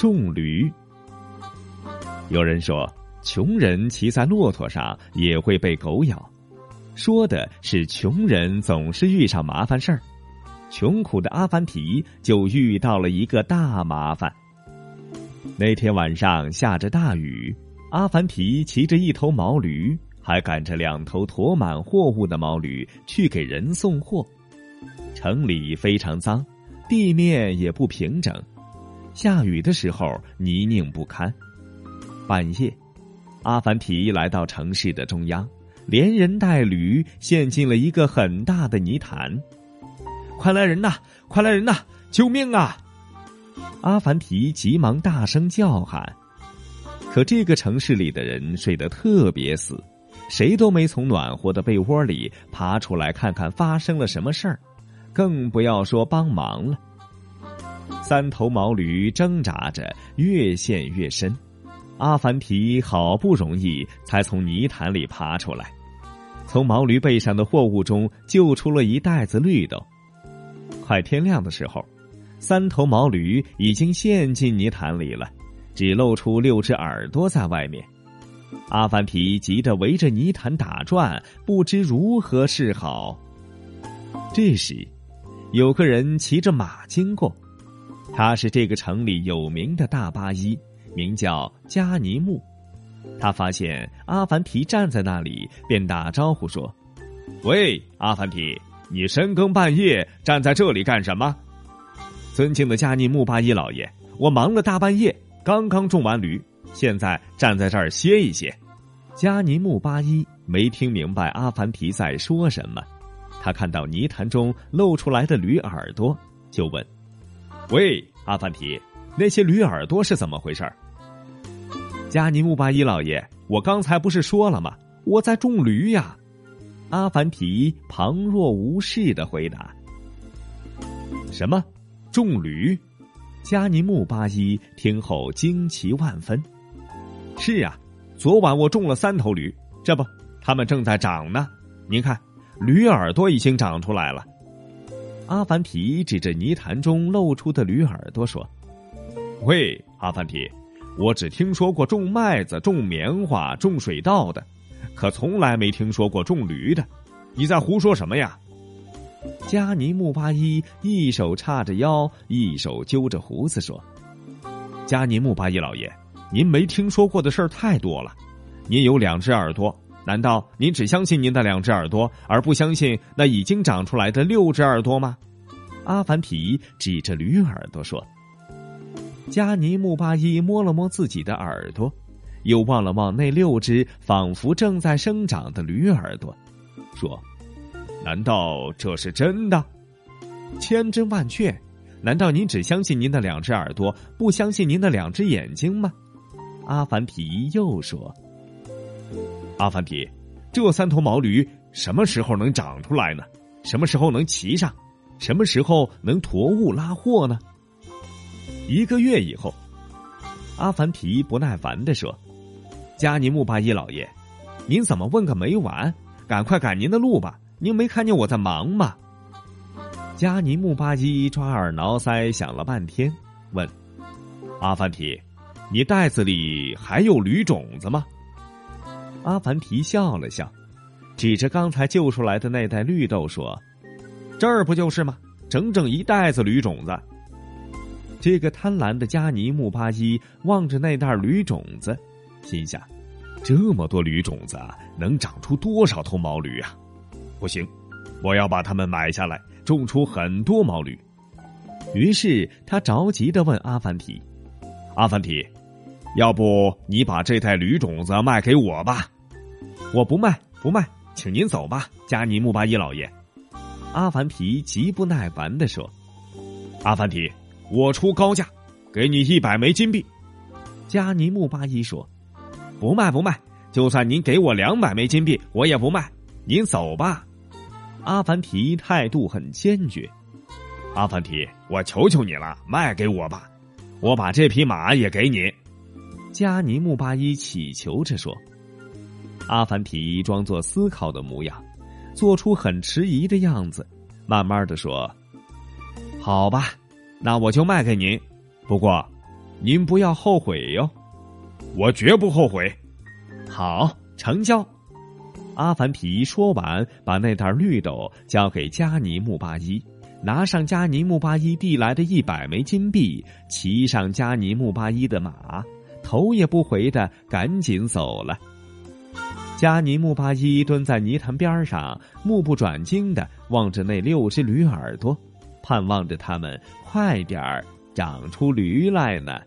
种驴。有人说，穷人骑在骆驼上也会被狗咬，说的是穷人总是遇上麻烦事儿。穷苦的阿凡提就遇到了一个大麻烦。那天晚上下着大雨，阿凡提骑着一头毛驴，还赶着两头驮满货物的毛驴去给人送货。城里非常脏，地面也不平整，下雨的时候泥泞不堪。半夜，阿凡提来到城市的中央，连人带驴陷进了一个很大的泥潭。快来人呐！快来人呐！救命啊！阿凡提急忙大声叫喊。可这个城市里的人睡得特别死，谁都没从暖和的被窝里爬出来看看发生了什么事儿，更不要说帮忙了。三头毛驴挣扎着越陷越深，阿凡提好不容易才从泥潭里爬出来，从毛驴背上的货物中救出了一袋子绿豆。快天亮的时候，三头毛驴已经陷进泥潭里了，只露出六只耳朵在外面。阿凡提急得围着泥潭打转，不知如何是好。这时，有个人骑着马经过，他是这个城里有名的大巴依，名叫加尼木。他发现阿凡提站在那里，便打招呼说：“喂，阿凡提。”你深更半夜站在这里干什么？尊敬的加尼木巴依老爷，我忙了大半夜，刚刚种完驴，现在站在这儿歇一歇。加尼木巴依没听明白阿凡提在说什么，他看到泥潭中露出来的驴耳朵，就问：“喂，阿凡提，那些驴耳朵是怎么回事？”加尼木巴伊老爷，我刚才不是说了吗？我在种驴呀。阿凡提旁若无事的回答：“什么？种驴？”加尼木巴伊听后惊奇万分。“是啊，昨晚我种了三头驴，这不，它们正在长呢。您看，驴耳朵已经长出来了。”阿凡提指着泥潭中露出的驴耳朵说：“喂，阿凡提，我只听说过种麦子、种棉花、种水稻的。”可从来没听说过种驴的，你在胡说什么呀？加尼木巴伊一手叉着腰，一手揪着胡子说：“加尼木巴伊老爷，您没听说过的事儿太多了。您有两只耳朵，难道您只相信您的两只耳朵，而不相信那已经长出来的六只耳朵吗？”阿凡提指着驴耳朵说：“加尼木巴伊摸了摸自己的耳朵。”又望了望那六只仿佛正在生长的驴耳朵，说：“难道这是真的？千真万确？难道您只相信您的两只耳朵，不相信您的两只眼睛吗？”阿凡提又说：“阿凡提，这三头毛驴什么时候能长出来呢？什么时候能骑上？什么时候能驮物拉货呢？”一个月以后，阿凡提不耐烦的说。加尼木巴依老爷，您怎么问个没完？赶快赶您的路吧！您没看见我在忙吗？加尼木巴依抓耳挠腮，想了半天，问：“阿凡提，你袋子里还有驴种子吗？”阿凡提笑了笑，指着刚才救出来的那袋绿豆说：“这儿不就是吗？整整一袋子驴种子。”这个贪婪的加尼木巴依望着那袋驴种子。心想：这么多驴种子，能长出多少头毛驴啊？不行，我要把它们买下来，种出很多毛驴。于是他着急的问阿凡提：“阿凡提，要不你把这袋驴种子卖给我吧？”“我不卖，不卖，请您走吧，加尼木巴伊老爷。”阿凡提极不耐烦的说：“阿凡提，我出高价，给你一百枚金币。”加尼木巴伊说。不卖不卖，就算您给我两百枚金币，我也不卖。您走吧。阿凡提态度很坚决。阿凡提，我求求你了，卖给我吧，我把这匹马也给你。加尼木巴伊乞求着说。阿凡提装作思考的模样，做出很迟疑的样子，慢慢的说：“好吧，那我就卖给您。不过，您不要后悔哟。我绝不后悔。好，成交。阿凡提说完，把那袋绿豆交给加尼木巴伊，拿上加尼木巴伊递来的一百枚金币，骑上加尼木巴伊的马，头也不回的赶紧走了。加尼木巴依蹲在泥潭边上，目不转睛的望着那六只驴耳朵，盼望着他们快点儿长出驴来呢。